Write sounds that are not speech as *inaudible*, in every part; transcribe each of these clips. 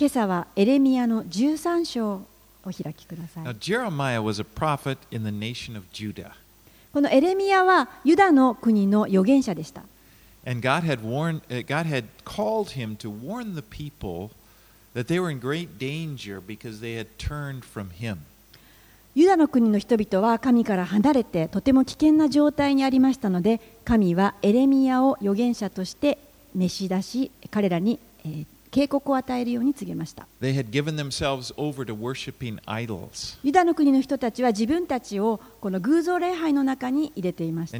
今朝はエレミアの13章を開きください。このエレミアはユダの国の預言者でした。ユダの国の人々は神から離れてとても危険な状態にありましたので神はエレミアを預言者として召し出し彼らに、えー、警告を与えるように告げました。ユダの国の人たちは自分たちをこの偶像礼拝の中に入れていました。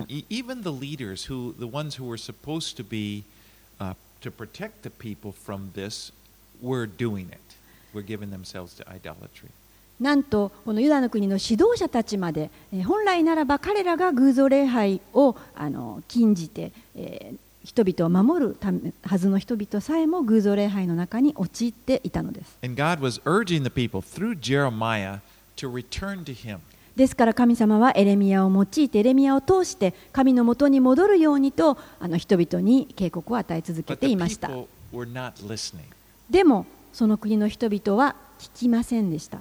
なんと、このユダの国の指導者たちまで、本来ならば彼らが偶像礼拝をあの禁じて、人々を守るはずの人々さえも偶像礼拝の中に陥っていたのです。ですから神様はエレミアを用いてエレミアを通して神のもとに戻るようにとあの人々に警告を与え続けていました。でもその国の人々は聞きませんでした。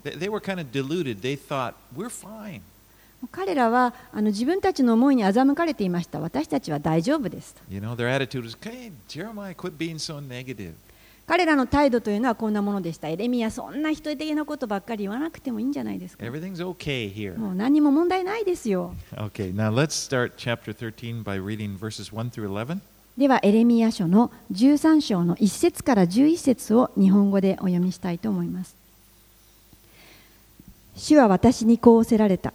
彼らはあの自分たちの思いに欺かれていました。私たちは大丈夫です。と You know, their attitude was, hey, Jeremiah, quit being so negative. 彼らの態度というのはこんなものでした。エレミアそんな否定的なことばっかり言わなくてもいいんじゃないですか。Everything's okay here. もう何も問題ないですよ。Okay, now let's start chapter 13 by reading verses 1 through 11. ではエレミア書の13章の1節から11節を日本語でお読みしたいと思います。主は私にこうおせられた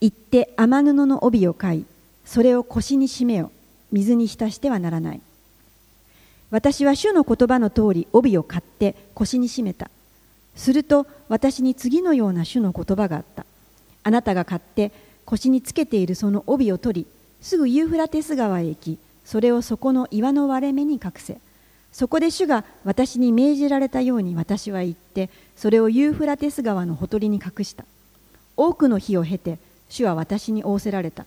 行って天布の帯を買いそれを腰に締めよ水に浸してはならない。私は主の言葉の通り帯を買って腰に締めた。すると私に次のような主の言葉があった。あなたが買って腰につけているその帯を取りすぐユーフラテス川へ行きそれをそこの岩の割れ目に隠せ。そこで主が私に命じられたように私は言ってそれをユーフラテス川のほとりに隠した。多くの日を経て主は私に仰せられた。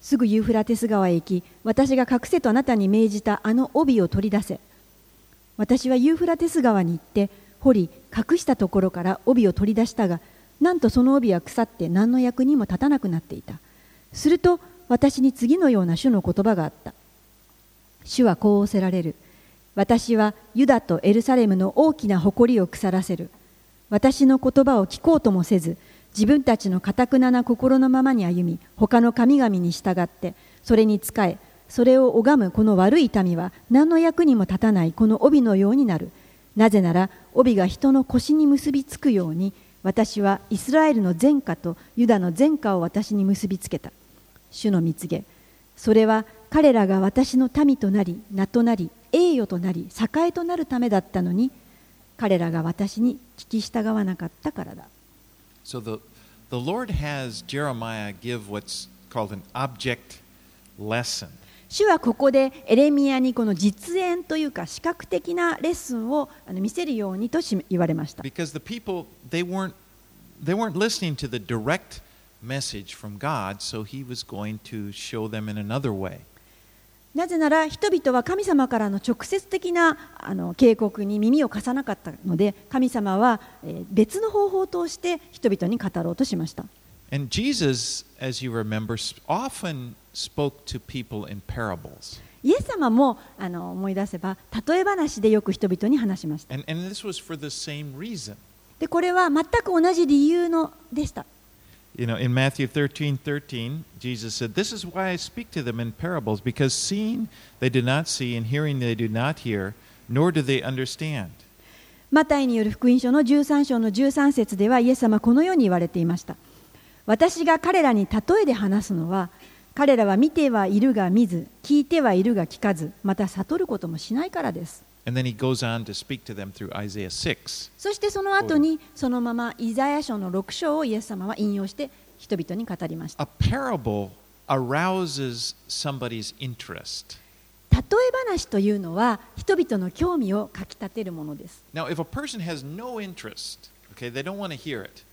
すぐユーフラテス川へ行き私が隠せとあなたに命じたあの帯を取り出せ。私はユーフラテス川に行って掘り隠したところから帯を取り出したがなんとその帯は腐って何の役にも立たなくなっていた。すると私に次のような主の言葉があった。主はこう仰せられる。私はユダとエルサレムの大きな誇りを腐らせる。私の言葉を聞こうともせず自分たちのかたくなな心のままに歩み他の神々に従ってそれに仕えそれを拝むこの悪い民は何の役にも立たないこの帯のようになる。なぜなら帯が人の腰に結びつくように私はイスラエルの前科とユダの前科を私に結びつけた。主の蜜げそれは彼らが私の民となり名となり栄誉となり栄となるためだったのに彼らが私に聞き従わなかったからだ。So the, the Lord has Jeremiah give what's called an object lesson. 主はここでエレミアにこの実演というか視覚的なレッスンをあの見せるようにとし言われました Because the people, they weren't, they weren't listening to the direct message from God, so he was going to show them in another way. なぜなら人々は神様からの直接的なあの警告に耳を貸さなかったので神様はえー別の方法を通して人々に語ろうとしました And Jesus, as you remember, often spoke to people in parables. イエス様もあの思い出せば例え話でよく人々に話しました And, and this was for the same reason. でこれは全く同じ理由のでした You know, in Matthew 13 13, Jesus said, This is why I speak to them in parables, because seeing they do not see, and hearing they do not hear, nor do they understand. マタイによる福音書の13章の13節ではイエス様はこのように言われていました私が彼らに例えで話すのは彼らは見てはいるが見ず聞いてはいるが聞かずまた悟ることもしないからです And then he goes on to speak to them through Isaiah 6. そしてその後にそのままイザヤ書の6章をイエス様は引用して人々に語りました A parable arouses somebody's interest. 例え話というのは人々の興味をかきたてるものです Now, if a person has no interest, okay, they don't want to hear it,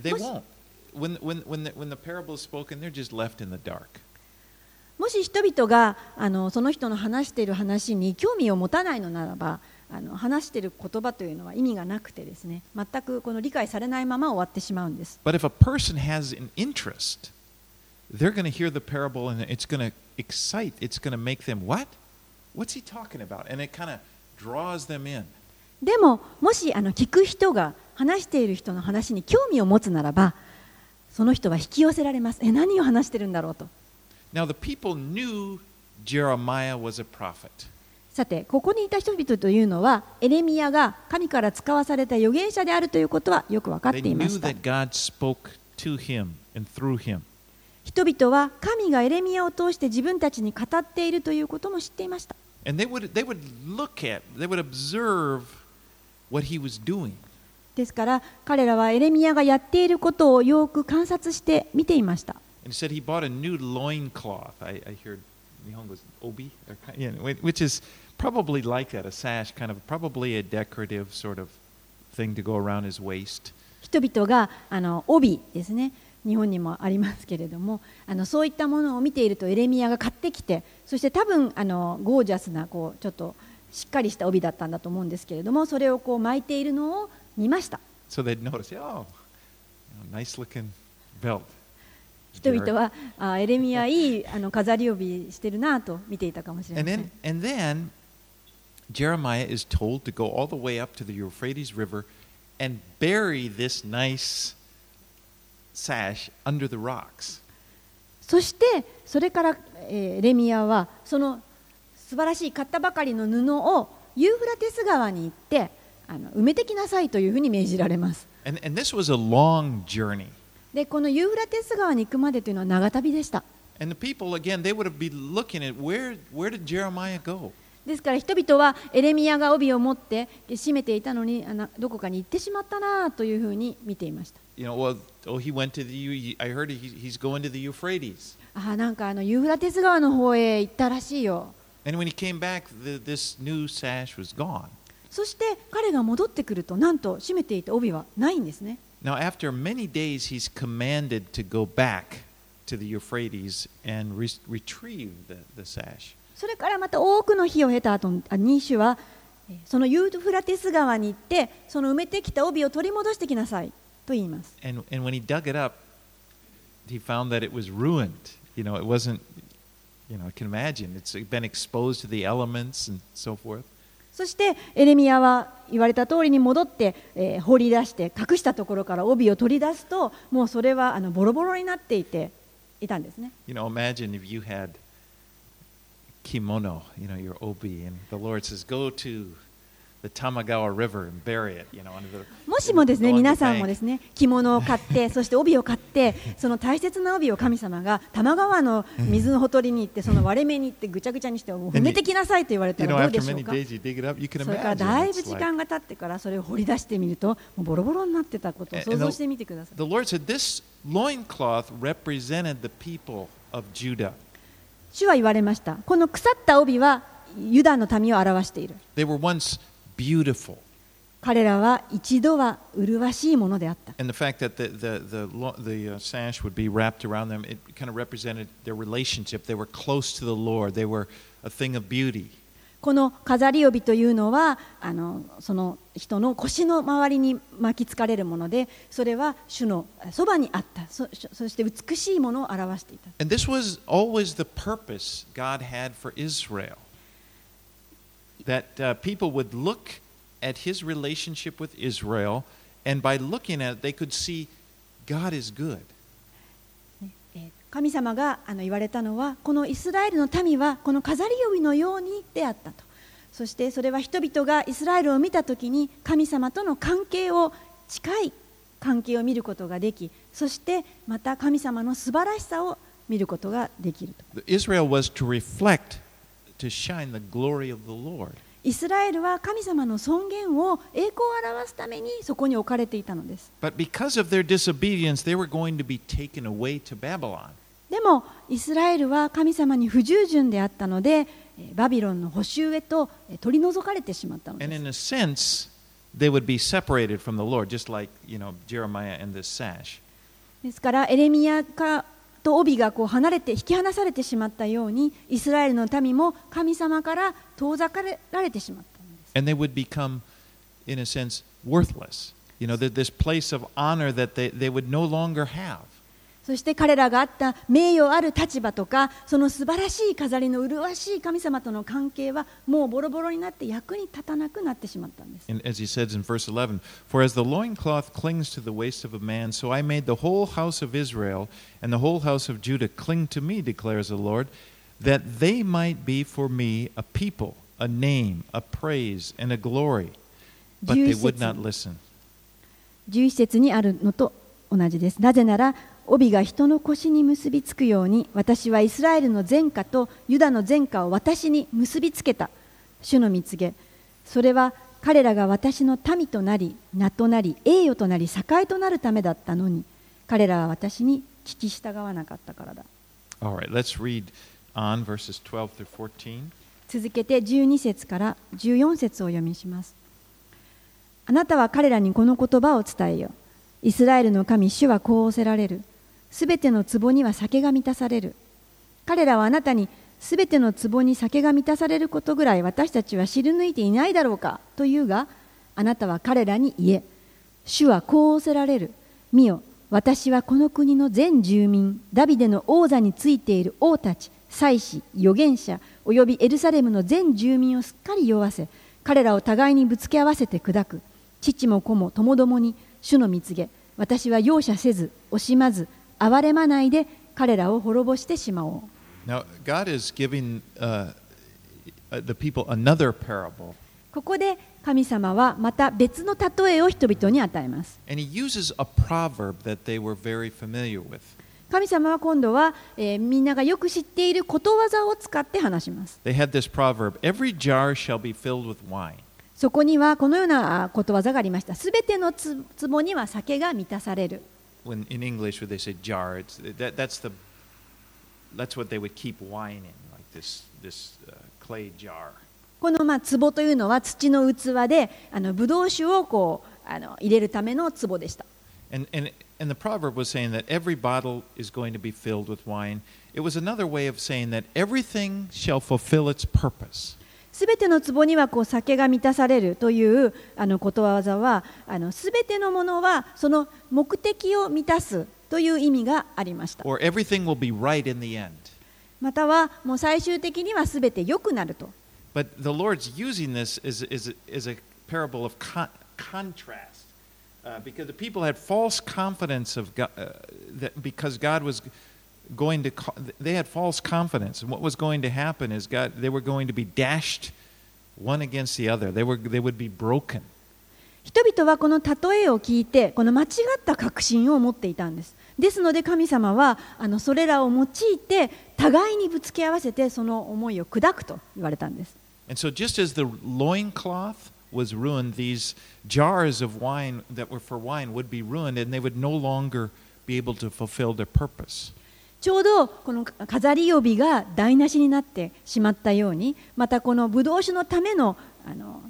they won't. When, when, when, the, when the parable is spoken, they're just left in the dark. もし人々があのその人の話している話に興味を持たないのならばあの話している言葉というのは意味がなくてですね全くこの理解されないまま終わってしまうんです But if a person has an interest, they're going to hear the parable and it's going to excite, it's going to make them, what? What's he talking about? And it kind of draws them in. でももしあの聞く人が話している人の話に興味を持つならばその人は引き寄せられますえ何を話してるんだろうとさて、ここにいた人々というのは、エレミアが神から使わされた預言者であるということはよく分かっています。人々は神がエレミアを通して自分たちに語っているということも知っていました。ですから、彼らはエレミアがやっていることをよく観察して見ていました。And he said he bought a new loincloth. I, I heard Nihongo's obi, or, ki- yeah, wh- which is probably like that, a sash, kind of probably a decorative sort of thing to go around his waist. 人々があの帯ですね日本にもありますけれどもあのそういったものを見ているとエレミヤが買ってきてそして多分あのゴージャスなこうちょっとしっかりした帯だったんだと思うんですけれどもそれをこう巻いているのを見ました So they'd notice, oh, you know, nice looking belt. 人々はあエレミヤいいあの飾り帯してるなと見ていたかもしれま And せん then, and then Jeremiah is told to go all the way up to the Euphrates River and bury this nice sash under the rocks. そしてそれから、えーエレミヤはその素晴らしい買ったばかりの布をユーフラテス川に行ってあの埋めてきなさいというふうに命じられます And, and this was a long journey. で、このユーフラテス川に行くまでというのは長旅でした。ですから人々はエレミアが帯を持って閉めていたのにあのどこかに行ってしまったなというふうに見ていました。ああ、なんかあのユーフラテス川の方へ行ったらしいよ。そして彼が戻ってくると、なんと閉めていた帯はないんですね。Now, after many days, he's commanded to go back to the Euphrates and re- retrieve the, the sash. それからまた多くの日を経た後ニーシュはそのユーフラティス川に行ってその埋めてきた帯を取り戻してきなさいと言います。And, and when he dug it up, he found that it was ruined. You know, it wasn't, you know, I can imagine. It's been exposed to the elements and so forth. そしてエレミアは言われた通りに戻って、えー掘り出して隠したところから帯を取り出すともうそれはあのボロボロになっていていたんですね。You know, imagine if you had kimono, you know, your obi, and the Lord says, go to もしもですね皆さんも.ですね着物を買ってそして帯を買ってその大切な帯を神様が多摩川の水のほとりに行ってその割れ目に行ってぐちゃぐちゃにして埋めてきなさいと言われたらどうでしょう many か days you dig it up, you can それから.だいぶ時間が経ってからそれを掘り出してみるともうボロボロになってたことを想像してみてください The Lord said this loincloth represented the people of Judah. 主は言われましたこの腐った帯はユダの民を表している They were once beautiful. 彼らは一度は麗しいものであった And the fact that the, the, the, the uh, sash would be wrapped around them, it kind of represented their relationship. They were close to the Lord, they were a thing of beauty. この飾り帯というのはあのその人の腰の周りに巻きつかれるものでそれは主のそばにあったそそして美しいものを表していた And this was always the purpose God had for Israel. That uh, people would look at his relationship with Israel, and by looking at it, they could see God is good. えー神様があの言われたのはこのイスラエルの民はこの飾り帯のようにであったとそしてそれは人々がイスラエルを見た時に神様との関係を近い関係を見ることができそしてまた神様の素晴らしさを見ることができると Israel was to reflect, イスラエルは神様の尊厳を栄光を表すためにそこに置かれていたのです。でも、イスラエルは神様に不従順であったので、バビロンの捕囚へと取り除かれてしまったのです。ですから、エレミアかと帯がこう離れて引き離されてしまったようにイスラエルの民も神様から遠ざかられてしまったんです and they would become, in a sense, worthless. You know, that this place of honor that they, they would no longer have. そして彼らがあった名誉ある立場とかその素晴らしい飾りの麗しい神様との関係はもうボロボロになって役に立たなくなってしまったんです。And as he says in verse 11, For as the loincloth clings to the waist of a man, so I made the whole house of Israel and the whole house of Judah cling to me, declares the Lord, that they might be for me a people, a name, a praise, and a glory. But they would not listen. 11節にあるのと同じです。なぜなら帯が人の腰に結びつくように私はイスラエルの前科とユダの前科を私に結びつけた。主の蜜げ。それは彼らが私の民となり名となり栄誉となり栄となるためだったのに彼らは私に聞き従わなかったからだ。All right, let's read on verses 12 through 14. 続けて12節から14節を読みします。あなたは彼らにこの言葉を伝えよイスラエルの神主はこう仰せられる。すべての壺には酒が満たされる。彼らはあなたにすべての壺に酒が満たされることぐらい私たちは知り抜いていないだろうか。というがあなたは彼らに言え。主はこう仰せられる。見よ私はこの国の全住民ダビデの王座についている王たち祭司預言者およびエルサレムの全住民をすっかり酔わせ彼らを互いにぶつけ合わせて砕く。父も子も友どもに主の蜜げ私は容赦せず惜しまず憐れまないで彼らを滅ぼしてしまおう Now, God is giving uh, uh, the people another parable, ここで神様はまた別の例えを人々に与えます and He uses a proverb that they were very familiar with. 神様は今度は、えーみんながよく知っていることわざを使って話します They had this proverb Every jar shall be filled with wine. そこにはこのようなあことわざがありましたすべてのつ壺には酒が満たされる When in English, when they say jar, it's, that, that's, the, that's what they would keep wine in, like this, this uh, clay jar. このまあ壺というのは土の器であのブドウ酒をこうあの入れるための壺でした And, and, and the proverb was saying that every bottle is going to be filled with wine. It was another way of saying that everything shall fulfill its purpose. すべての壺にはこう酒が満たされるというあのことわざはあのすべてのものはその目的を満たすという意味がありました Or everything will be right in the end. またはもう最終的にはすべて良くなると But the Lord's using this as, as, as a parable of con- contrast. Uh, because the people had false confidence of God, uh, that because God was going to, ca- they had false confidence. And what was going to happen is God, they were going to be dashed one against the other. They, were, they would be broken. 人々はこの例えを聞いてこの間違った確信を持っていたんですですので神様はあのそれらを用いて互いにぶつけ合わせてその思いを砕くと言われたんです And so, just as the loincloth was ruined, these jars of wine that were for wine would be ruined, and they would no longer be able to fulfill their purpose. ちょうどこの飾り帯が台無しになってしまったようにまたこのブドウ酒のためのあの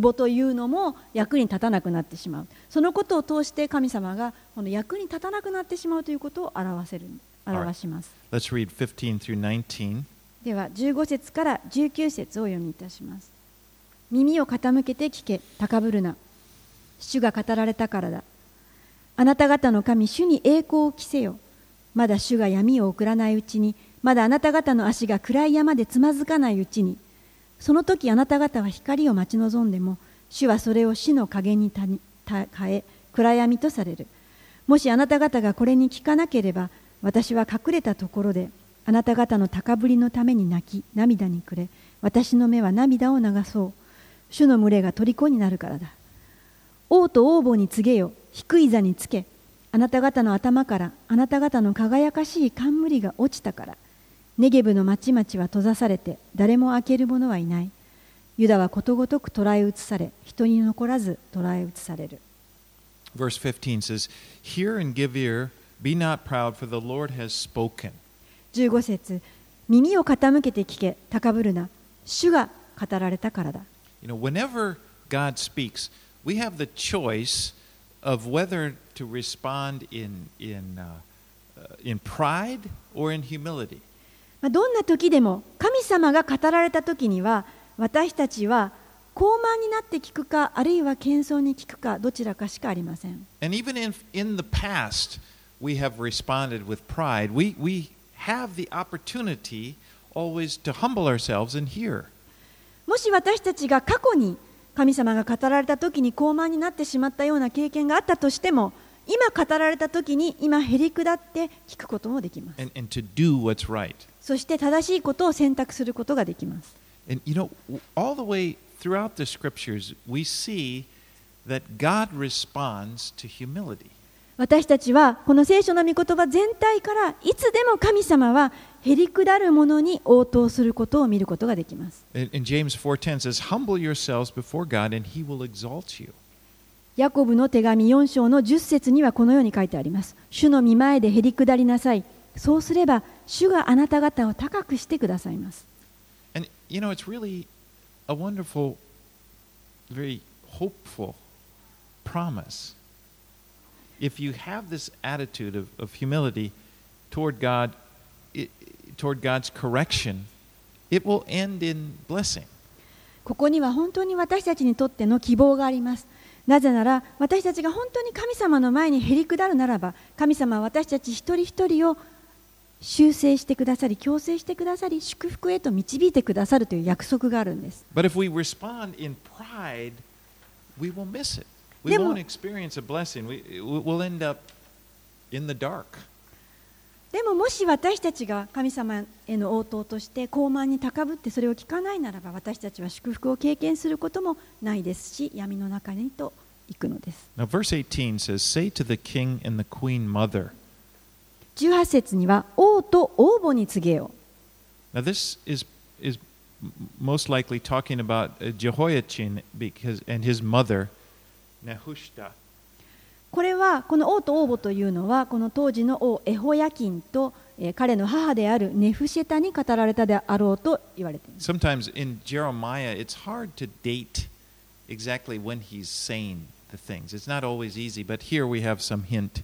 壺というのも役に立たなくなってしまう。そのことを通して神様がこの役に立たなくなってしまうということを表せる表します。Let's read 15 through 19. では15節から19節を読みいたします。耳を傾けて聞け高ぶるな。主が語られたからだ。あなた方の神主に栄光を着せよまだ主が闇を送らないうちにまだあなた方の足が暗い山でつまずかないうちにその時あなた方は光を待ち望んでも主はそれを死の影に変え暗闇とされる。もしあなた方がこれに聞かなければ私は隠れたところであなた方の高ぶりのために泣き涙に暮れ私の目は涙を流そう。主の群れが虜になるからだ。王と王母に告げよ。低い座につけあなた方の頭からあなた方の輝かしい冠が落ちたからネゲブの町々は閉ざされて誰も開ける者はいない。ユダはことごとく捕らえ移され人に残らず捕らえ移される。Verse 15 says, Hear and give ear, be not proud, for the Lord has spoken. 15節耳を傾けて聞け高ぶるな。主が語られたからだ。You know, whenever God speaks, we have the choice of whether to respond in, in, uh, uh, in pride or in humility. まあどんな時でも神様が語られた時には私たちは 高慢になって聞くかあるいは謙遜に聞くかどちらかしかありません And even in, in the past, we have responded with pride. We, we have the opportunity always to humble ourselves and hear. もし私たちが過去に 神様が語られた時に傲慢になってしまったような経験があったとしても今語られた時に今減り下って聞くこともできます、そして正しいことを選択することができます。And, you know, the the 聖書を私たちはこの聖書の御言葉全体からいつでも神様はへりくだるものに応答することを見ることができます。ヤコブの手紙4章の10節にはこのように書いてあります。主の御前でへりくだりなさい。そうすれば主があなた方を高くしてくださいます。And, you know, it's really. If you have this attitude of, of humility toward God, it, toward God's correction, it will end in blessing. ここには本当に私たちにとっての希望があります。なぜなら、私たちが本当に神様の前にへり下るならば、神様は私たち一人一人を修正してくださり、強制してくださり、祝福へと導いてくださるという約束があるんです。But if we respond in pride, we will miss it. でももし私たちが神様への応答として高慢に高ぶってそれを聞かないならば私たちは祝福を経験することもないですし闇の中にと行くのです。18節には王と王母に告げよ。う says most likely talking about Jehoiachin and his mother. これはこの王と王母というのはこの当時の王エホヤキンと、えー彼の母であるネフシェタに語られたであろうと言われています Sometimes in Jeremiah, it's hard to date exactly when he's saying the things. It's not always easy, but here we have some hint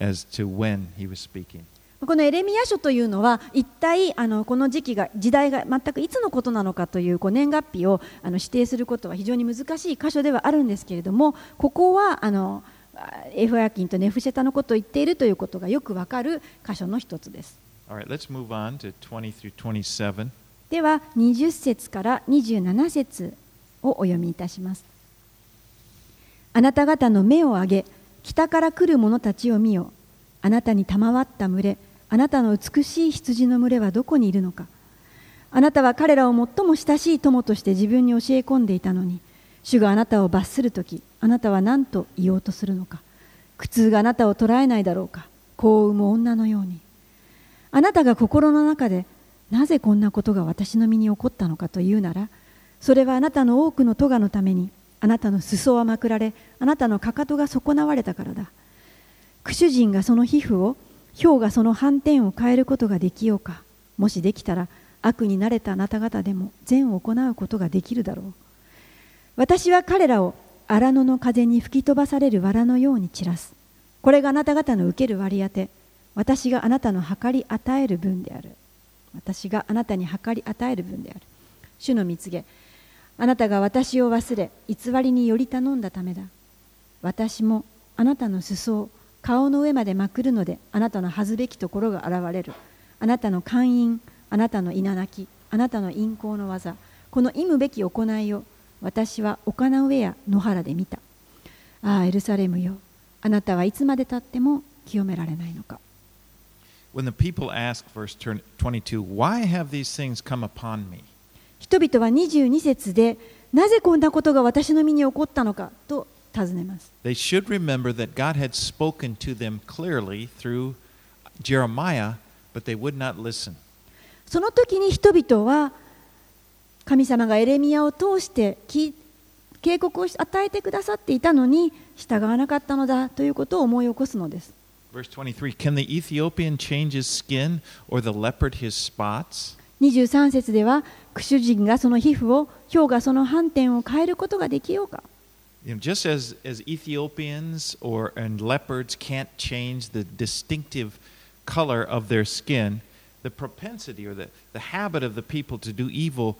as to when he was speaking. このエレミヤ書というのは一体あのこの時期が時代が全くいつのことなのかというこう年月日をあの指定することは非常に難しい箇所ではあるんですけれどもここはあのあエフヤキンとネフシェタのことを言っているということがよくわかる箇所の一つです。Right, let's move on to 20 through 27. では20節から27節をお読みいたします。あなた方の目を上げ北から来る者たちを見よあなたに賜った群れあなたの美しい羊の群れはどこにいるのか。あなたは彼らを最も親しい友として自分に教え込んでいたのに主があなたを罰するときあなたは何と言おうとするのか。苦痛があなたを捉えないだろうか。子を産む女のように。あなたが心の中でなぜこんなことが私の身に起こったのかというならそれはあなたの多くの咎のためにあなたの裾はまくられあなたのかかとが損なわれたからだ。苦主人がその皮膚を氷がその斑点を変えることができようか。もしできたら悪に慣れたあなた方でも善を行うことができるだろう。私は彼らを荒野の風に吹き飛ばされる藁のように散らす。これがあなた方の受ける割り当て。私があなたの計り与える分である。私があなたに計り与える分である。主の蜜げ。あなたが私を忘れ偽りにより頼んだためだ。私もあなたの裾を顔の上までまくるのであなたの恥ずべきところが現れる。あなたの寛因あなたの稲泣きあなたの陰行の技。この忌むべき行いを私は丘の上や野原で見た。ああエルサレムよ。あなたはいつまでたっても清められないのか。When the people ask, verse 22, why have these things come upon me? 人々は22節でなぜこんなことが私の身に起こったのかと尋ねます。They should remember that God had spoken to them clearly through Jeremiah, but they would not listen. その時に人々は神様がエレミアを通して警告を与えてくださっていたのに従わなかったのだということを思い起こすのです。23節では、クシュ人がその皮膚を、ヒョウがその斑点を変えることができようか？You know, just as, as Ethiopians or and leopards can't change the distinctive color of their skin, the propensity or the, the habit of the people to do evil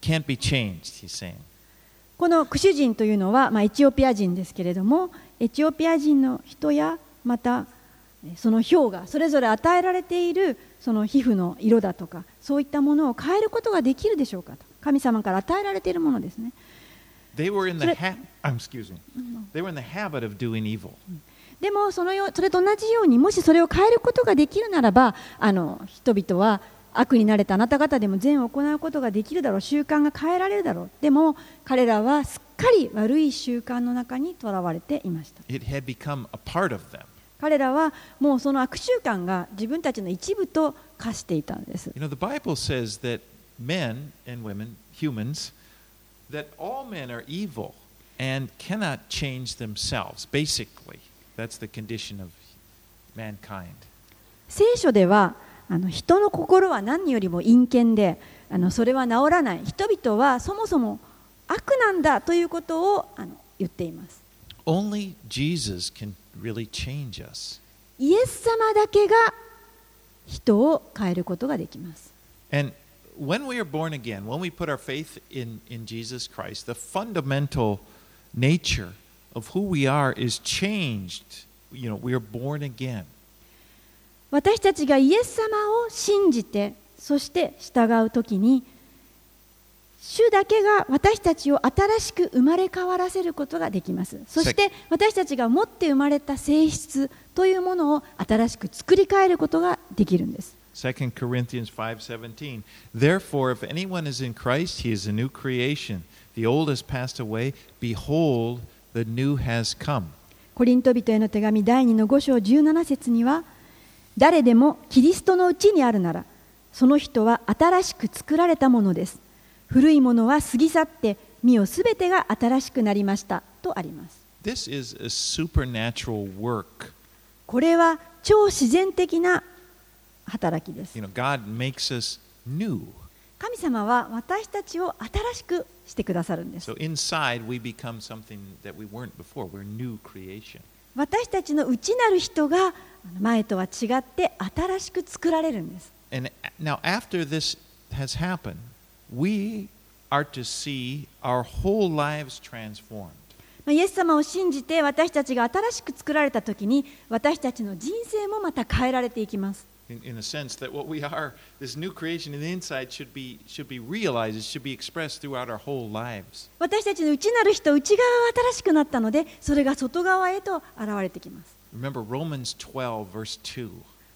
can't be changed, he's saying. このクシュ人というのは、まあ、エチオピア人ですけれどもエチオピア人の人やまたその氷がそれぞれ与えられているその皮膚の色だとかそういったものを変えることができるでしょうかと神様から与えられているものですね。They were in the, ha- um, excuse me. They were in the habit of doing evil. でもそのよそれと同じようにもしそれを変えることができるならばあの人々は悪になれたあなた方でも善を行うことができるだろう習慣が変えられるだろうでも彼らはすっかり悪い習慣の中にとらわれていました It had become a part of them. 彼らはもうその悪習慣が自分たちの一部と化していたんです You know, the Bible says that men and women, humans, that all men are evil and cannot change themselves, basically. That's the condition of mankind. 聖書ではあの人の心は何よりも陰険であのそれは治らない人々はそもそも悪なんだということをあの言っています Only Jesus can really change us. イエス様だけが人を変えることができます And when we are born again, when we put our faith in, in Jesus Christ, the fundamental nature of who we are is changed. You know, we are born again. 私たちがイエス様を信じてそして従うときに主だけが私たちを新しく生まれ変わらせることができますそして私たちが持って生まれた性質というものを新しく作り変えることができるんです2 Corinthians 5:17 Therefore if anyone is in Christ he is a new creation the old has passed away behold the new has come コリント人への手紙第2の5章17節には誰でもキリストのうちにあるならその人は新しく作られたものです古いものは過ぎ去って身をすべてが新しくなりましたとあります This is a supernatural work これは超自然的な働きです。神様は私たちを新しくしてくださるんです。私たちの内なる人が前とは違って新しく作られるんです。イエス様を信じて私たちが新しく作られた時に私たちの人生もまた変えられていきます。In, in the sense that what we are, this new creation in the inside, should be, should be realized, it should be expressed throughout our whole lives. 私たちの内なる人内側が新しくなったのでそれが外側へと現れてきます Remember Romans 12, verse 2.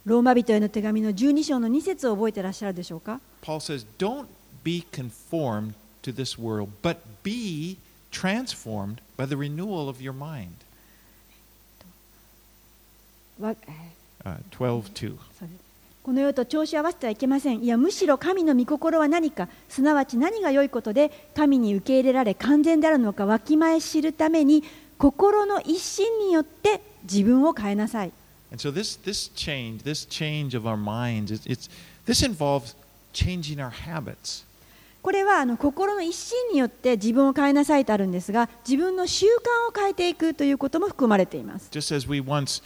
ローマ人への手紙の12章の2節を覚えてらっしゃるでしょうか Paul says, Don't be conformed to this world, but be transformed by the renewal of your mind. わえー Uh, 12, 2. そうですこの世と調子を合わせてはいけませんいやむしろ神の御心は何かすなわち何が良いことで神に受け入れられ完全であるのかわきまえ知るために心の一心によって自分を変えなさい And so this this change, this change of our minds, it's, it's this involves changing our habits. これはあの心の一心によって自分を変えなさいとあるんですが自分の習慣を変えていくということも含まれています Just as we once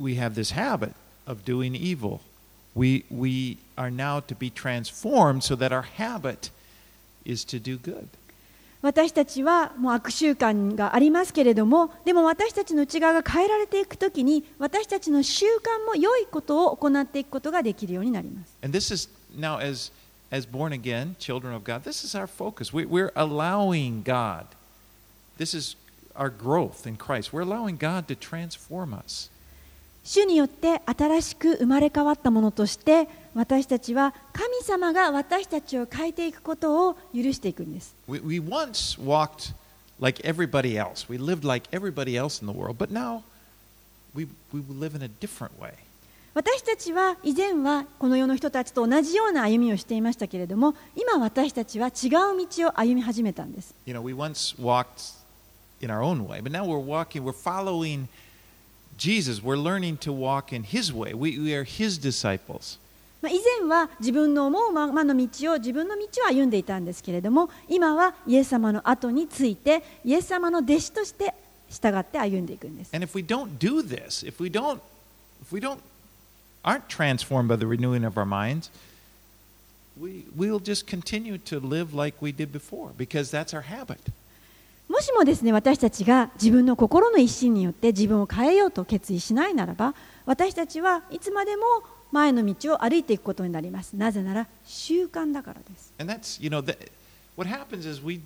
we have this habit of doing evil, we we are now to be transformed so that our habit is to do good. 私たちはもう悪習慣がありますけれどもでも私たちの内側が変えられていくときに私たちの習慣も良いことを行っていくことができるようになります And this is now as as born again children of God. This is our focus. We, we're allowing God. This is our growth in Christ. We're allowing God to transform us. 主によって新しく生まれ変わったものとして私たちは神様が私たちを変えていくことを許していくんです We, we once walked like everybody else. We lived like everybody else in the world, but now we, we live in a different way. 私たちは以前はこの世の人たちと同じような歩みをしていましたけれども今私たちは違う道を歩み始めたんです You know, we once walked in our own way, but now we're walking, we're following Jesus. We're learning to walk in His way. We, we are His disciples. まあ以前は自分の思うままの道を自分の道を歩んでいたんですけれども今はイエス様の後についてイエス様の弟子として従って歩んでいくんです And if we don't do this, if we don't, if we don't, aren't transformed by the renewing of our minds, we, we'll just continue to live like we did before because that's our habit. もしもですね私たちが自分の心の一心によって自分を変えようと決意しないならば私たちはいつまでも前の道を歩いていくことになりますなぜなら習慣だからです And that's, you know, that, what happens is we,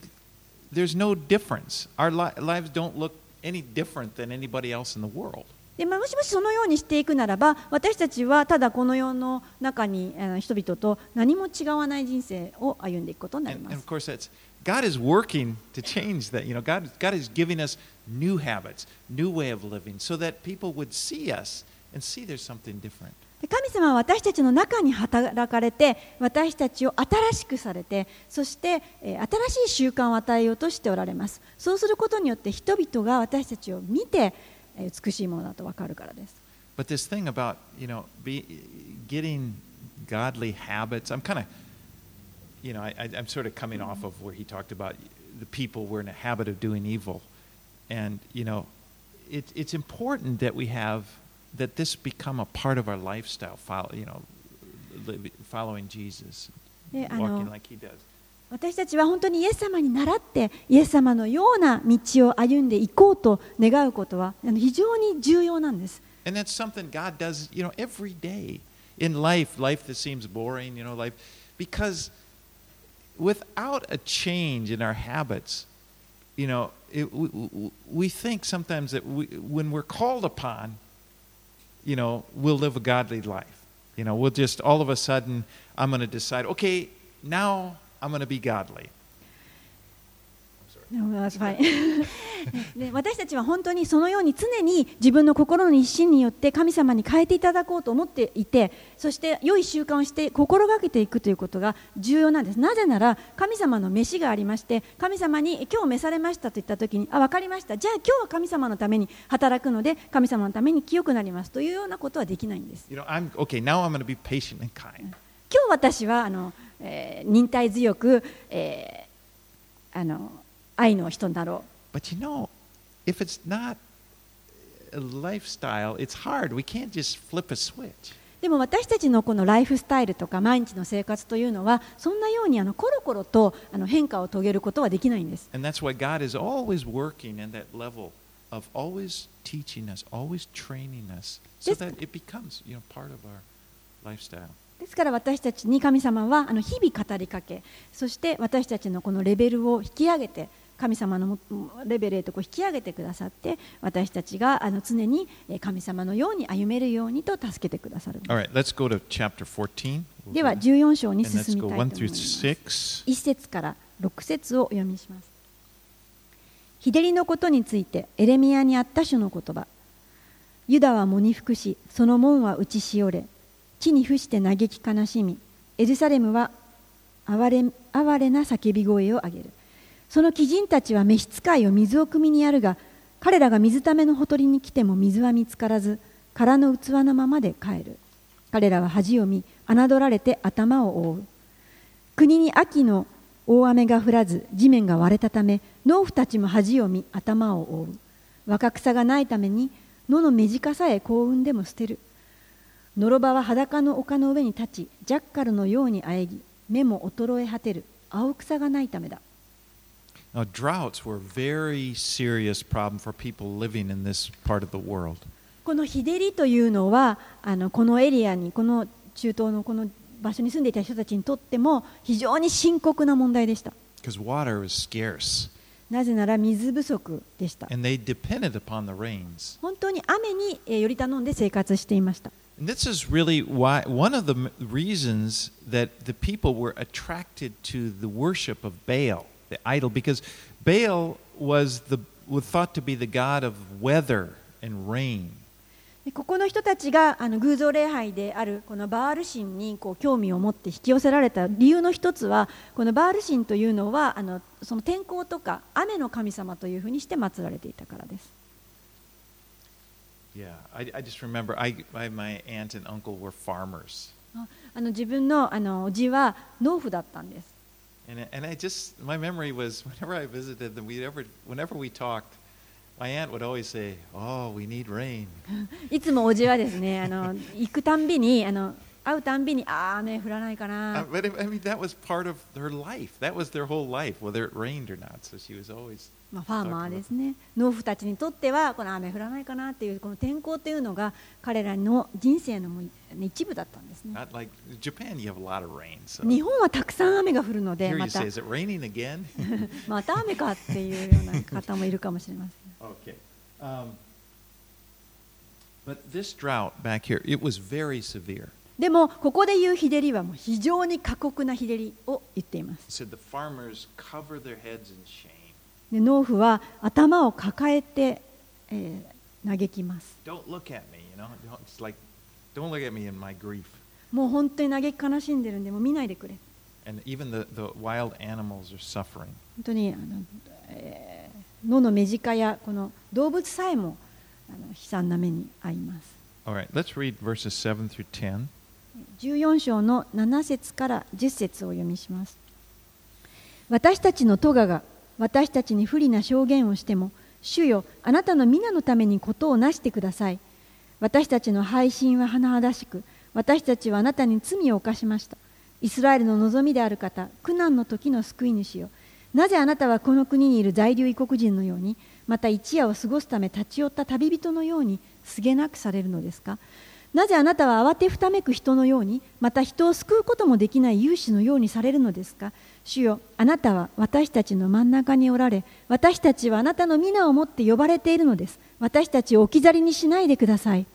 there's no difference. Our li- lives don't look any different than anybody else in the world. で、まあ、もしもしそのようにしていくならば私たちはただこの世の中に人々と何も違わない人生を歩んでいくことになり And, ま and す course, that's God is working to change that. You know, God, God is giving us new habits, new way of living, so that people would see us and see there's something different. で神様は私たちの中に働かれて私たちを新しくされてそして、えー新しい習慣を与えようとしておられますそうすることによって人々が私たちを見て、えー美しいものだと分かるからです But this thing about, you know, be, getting godly habits, I'm kind of, you know, I, I, I'm sort of coming off of where he talked about the people were in a habit of doing evil. And, you know, it, it's important that we have, that this become a part of our lifestyle, follow, you know, live- following Jesus, であ walking の like he does. 私たちは本当にイエス様に倣ってイエス様のような道を歩んでいこうと願うことはあの非常に重要なんです And that's something God does, you know, every day in life, life that seems boring, you know, life, because without a change in our habits, you know, it, we, we- think sometimes that we, when we're called upon, you know, we'll live a godly life. You know, we'll just all of a sudden, I'm going to decide, okay, now I'm going to be godly. はいで *laughs* 私たちは本当にそのように常に自分の心の一心によって神様に変えていただこうと思っていてそして良い習慣をして心がけていくということが重要なんですなぜなら神様の飯がありまして神様に今日召されましたと言った時にあ分かりましたじゃあ今日は神様のために働くので神様のために清くなりますというようなことはできないんです You know, I'm okay. Now I'm going to be patient and kind. 今日私はあの、えー忍耐強く、えーあの愛の人だろう。でも私たちのこのライフスタイルとか毎日の生活というのはそんなようにあのコロコロとあの変化を遂げることはできないんです。ですから私たちに神様はあの日々語りかけそして私たちのこのレベルを引き上げて神様のもレベルへとこう引き上げてくださって私たちがあの常にえー神様のように歩めるようにと助けてくださる right, let's go to chapter 14. では14章に進みたいと思1います。6. 1節から6節をお読みします。日照りのことについてエレミアにあった種の言葉。ユダは喪に服し、その門は打ちしおれ、地に伏して嘆き悲しみ、エルサレムは哀れ哀れな叫び声を上げる。その貴人たちは召使いを水を汲みにやるが、彼らが水ためのほとりに来ても水は見つからず、空の器のままで帰る。彼らは恥を見、侮られて頭を覆う。国に秋の大雨が降らず地面が割れたため農夫たちも恥を見頭を覆う若草がないために野の目近さえ幸運でも捨てるのろばは裸の丘の上に立ちジャッカルのようにあえぎ目も衰え果てる青草がないためだ Now, droughts were a very serious problem for people living in this part of the world. この日照りというのはあのこのエリアにこの中東のこの場所に住んでいた人たちにとっても非常に深刻な問題でした water was scarce なぜなら水不足でした and they depended upon the rains. 本当に雨にえーより頼んで生活していました this is really why one of the reasons that the people were attracted to the worship of Baal, the idol, because Baal was the was thought to be the god of weather and rain. でここの人たちがあの偶像礼拝であるこのバール神にこう興味を持って引き寄せられた理由の一つはこのバール神というのはあのその天候とか雨の神様というふうにして祀られていたからです。Yeah, I, I just remember I, I my aunt and uncle were farmers, ああの自分のあのおじは農夫だったんです。and I- and I just my memory was whenever *laughs* I visited them, we ever whenever we talked, my aunt would always say, "Oh, we need rain." *laughs* いつもおじはですねあの行くたんびにあの 会うたんびに、ああ、雨降らないか Uh, な。but I mean, that was part of her life. That was their whole life, whether it rained or not. So she was always まあ、ファーマーですね。農夫たちにとっては、この雨降らないかなっていう、この天候っていうのが、彼らの人生のもう一部だったんですね。not like Japan. You have a lot of rain. So 日本はたくさん雨が降るので、here ま you た say, is it raining again? また雨かっていうような方もいるかもしれません。okay. Um, but this drought back here, it was very severe. でもここで言う日照りはもう非常に過酷な日照りを言っています。農夫は頭を抱えて、えー、嘆きます。もう本当に嘆き悲しんでるんで、も見ないでくれ。本当にあの、えー、野の目近やこの動物さえもあの悲惨な目に遭います。14章の7節から10節を読みします。私たちの咎が私たちに不利な証言をしても、主よ、あなたの皆のためにことをなしてください。私たちの配信は甚だしく、私たちはあなたに罪を犯しました。イスラエルの望みである方、苦難の時の救い主よ。なぜあなたはこの国にいる在留異国人のように、また一夜を過ごすため立ち寄った旅人のように、すげなくされるのですか？なぜあなたは慌てふためく人のように、また人を救うこともできない勇士のようにされるのですか？主よ、あなたは私たちの真ん中におられ、私たちはあなたの皆をもって呼ばれているのです。私たちを置き去りにしないでください。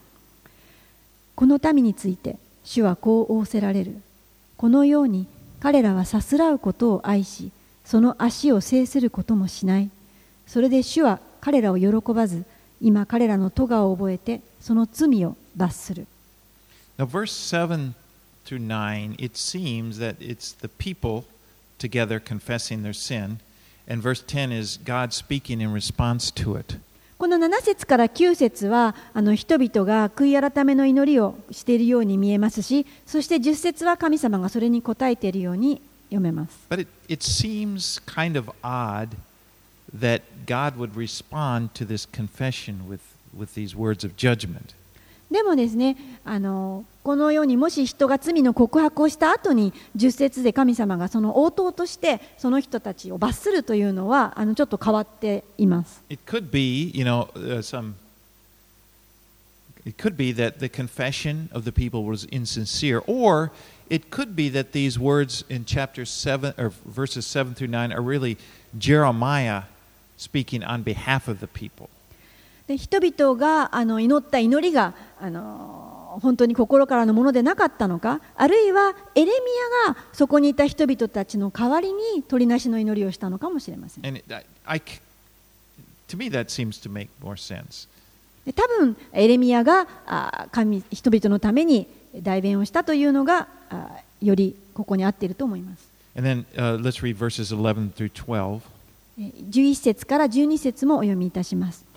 この民について、主はこう仰せられる。このように彼らはさすらうことを愛し、その足を制することもしない。それで主は彼らを喜ばず、今彼らの咎を覚えて、その罪を罰する。Now, verse 7 through 9, it seems that it's the people together confessing their sin, and verse 10 is God speaking in response to it. この7節から9節はあの人々が悔い改めの祈りをしているように見えますしそして10節は神様がそれに応えているように読めます。But it, it seems kind of odd that God would respond to this confession with, with these words of judgment. でもですねあのこのようにもし人が罪の告白をした後に10節で神様がその応答としてその人たちを罰するというのはあのちょっと変わっています。It could be, you know, some. It could be that the confession of the people was insincere, or it could be that these words in chapter seven or verses seven through nine are really Jeremiah speaking on behalf of the people. で人々があの祈った祈りがあの本当に心からのものでなかったのかあるいはエレミアがそこにいた人々たちの代わりに鳥なしの祈りをしたのかもしれません And it, I, I c- to me, that seems to make more sense. で多分エレミアがあ神人々のために代弁をしたというのがあよりここに合っていると思います And then uh, let's read verses 11 through 12. え11節から12節もお読みいたします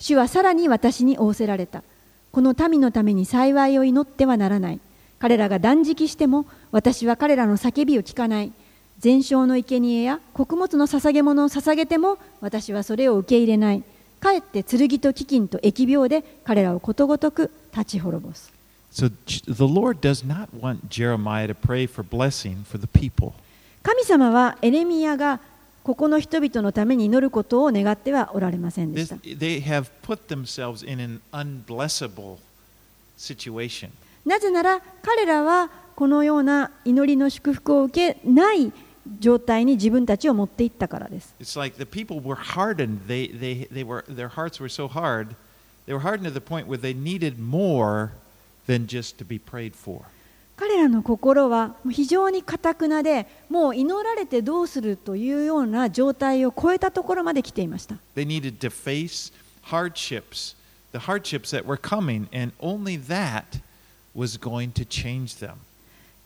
主はさらに私に仰せられた。この民のために幸いを祈ってはならない。彼らが断食しても私は彼らの叫びを聞かない。全焼の生贄や穀物の捧げ物を捧げても私はそれを受け入れない。かえって剣と飢饉と疫病で彼らをことごとく立ち滅ぼす。So the Lord does not want Jeremiah to pray for blessing for the people. 神様はエレミアがここの人々のために祈ることを願ってはおられませんでした.なぜなら彼らはこのような祈りの祝福を受けない状態に自分たちを持っていったからです。It's like the people were hardened. They, they, they were, their hearts were so hard. They were hardened to the point where they needed more than just to be prayed for. 彼らの心は非常に堅くなで、もう祈られてどうするというような状態を超えたところまで来ていました。They needed to face hardships, the hardships that were coming, and only that was going to change them.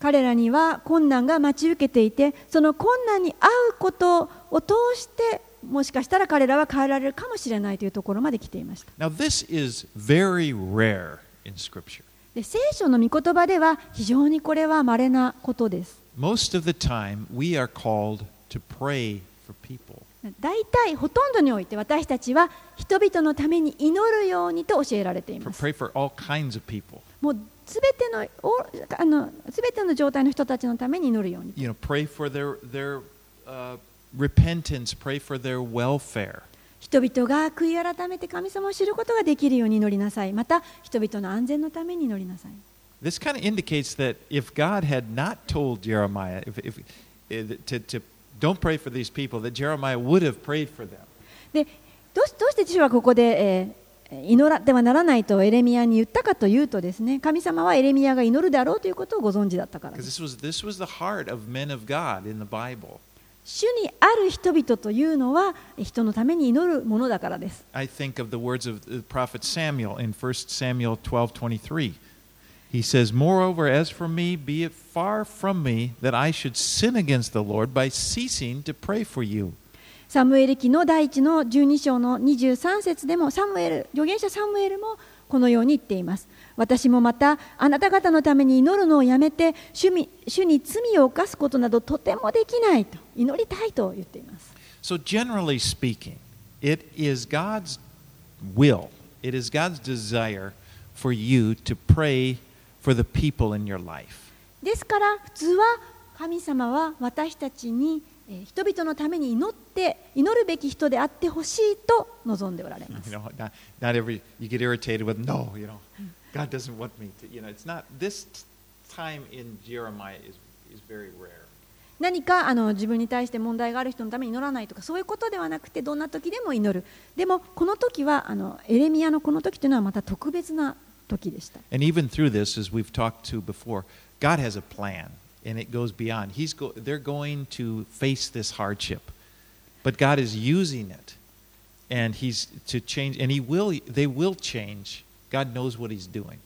彼らには困難が待ち受けていて、その困難に遭うことを通して、もしかしたら彼らは変えられるかもしれないというところまで来ていました。Now, this is very rare in Scripture. で聖書の御言葉では非常にこれは稀なことです。大体ほとんどにおいて私たちは人々のために祈るようにと教えられています。もうすべてのあのすべての状態の人たちのために祈るように。人々が悔い改めて神様を知ることができるように祈りなさい。また人々の安全のために祈りなさい。This kind of indicates that if God had not told Jeremiah if, if, to, to don't pray for these people, that Jeremiah would have prayed for them. でどうどうして主はここで、えー、祈らってはならないとエレミアに言ったかというとですね、神様はエレミアが祈るであろうということをご存知だったからです。This was, this was the heart of men of God in the Bible. 主にある人々というのは人のために祈るものだからです。I think of the words of the prophet Samuel in 1 Samuel 12:23. He says, Moreover, as for me, be it far from me that I should sin against the Lord by ceasing to pray for you. サムエル記の第一の12章の23節でもサムエル預言者サムエルもこのように言っています。私もまたあなた方のために祈るのをやめて主に主に罪を犯すことなどとてもできないと祈りたいと言っています。So generally speaking, it is God's will, it is God's desire for you to pray for the people in your life. ですから普通は神様は私たちに人々のために祈って祈るべき人であってほしいと望んでおられます。You know, not, not every, you get irritated with, no, you know, God doesn't want me to, you know, it's not, this time in Jeremiah is, is very rare. 何かあの自分に対して問題がある人のために祈らないとかそういうことではなくてどんな時でも祈るでもこの時はあのエレミアのこの時というのはまた特別な時でした。And even through this, as we've talked to before, God has a plan, and it goes beyond. He's go, they're going to face this hardship, but God is using it, and He's to change, and He will. They will change. God knows what He's doing.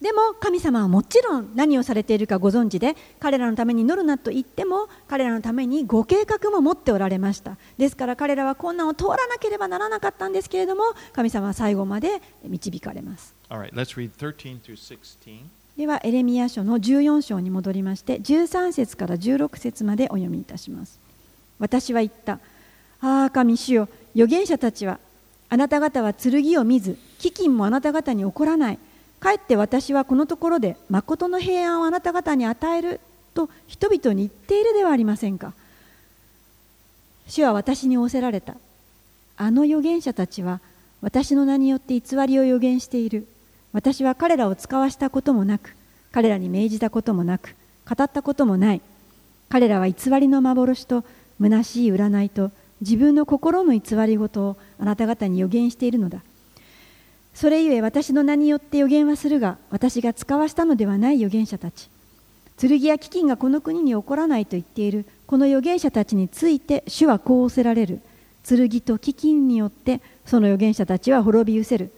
でも神様はもちろん何をされているかご存知で彼らのために祈るなと言っても彼らのためにご計画も持っておられました。ですから彼らは困難を通らなければならなかったんですけれども神様は最後まで導かれます。Right, ではエレミヤ書の14章に戻りまして13節から16節までお読みいたします。私は言った。ああ神主よ預言者たちはあなた方は剣を見ず飢饉もあなた方に起こらない。かえって私はこのところで誠の平安をあなた方に与えると人々に言っているではありませんか。主は私に仰せられた。あの預言者たちは私の名によって偽りを預言している。私は彼らを使わしたこともなく彼らに命じたこともなく語ったこともない。彼らは偽りの幻と虚しい占いと自分の心の偽り事をあなた方に予言しているのだ。それゆえ私の名によって予言はするが私が使わしたのではない預言者たち。剣や飢饉がこの国に起こらないと言っているこの預言者たちについて主はこう仰せられる。剣と飢饉によってその預言者たちは滅び失せる。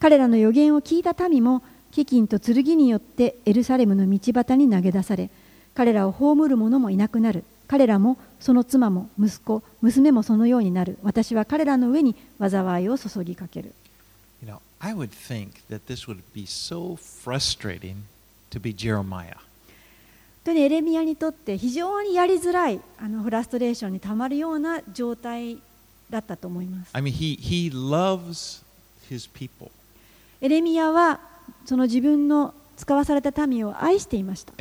彼らの予言を聞いた民も飢饉と剣によってエルサレムの道端に投げ出され彼らを葬る者もいなくなる。彼らもその妻も息子娘もそのようになる。私は彼らの上に災いを注ぎかける。I would think that this would be so frustrating to be Jeremiah. 本当エレミアにとって非常にやりづらいあのフラストレーションにたまるような状態だったと思います。エレミアはその自分の使わされた民を愛していました。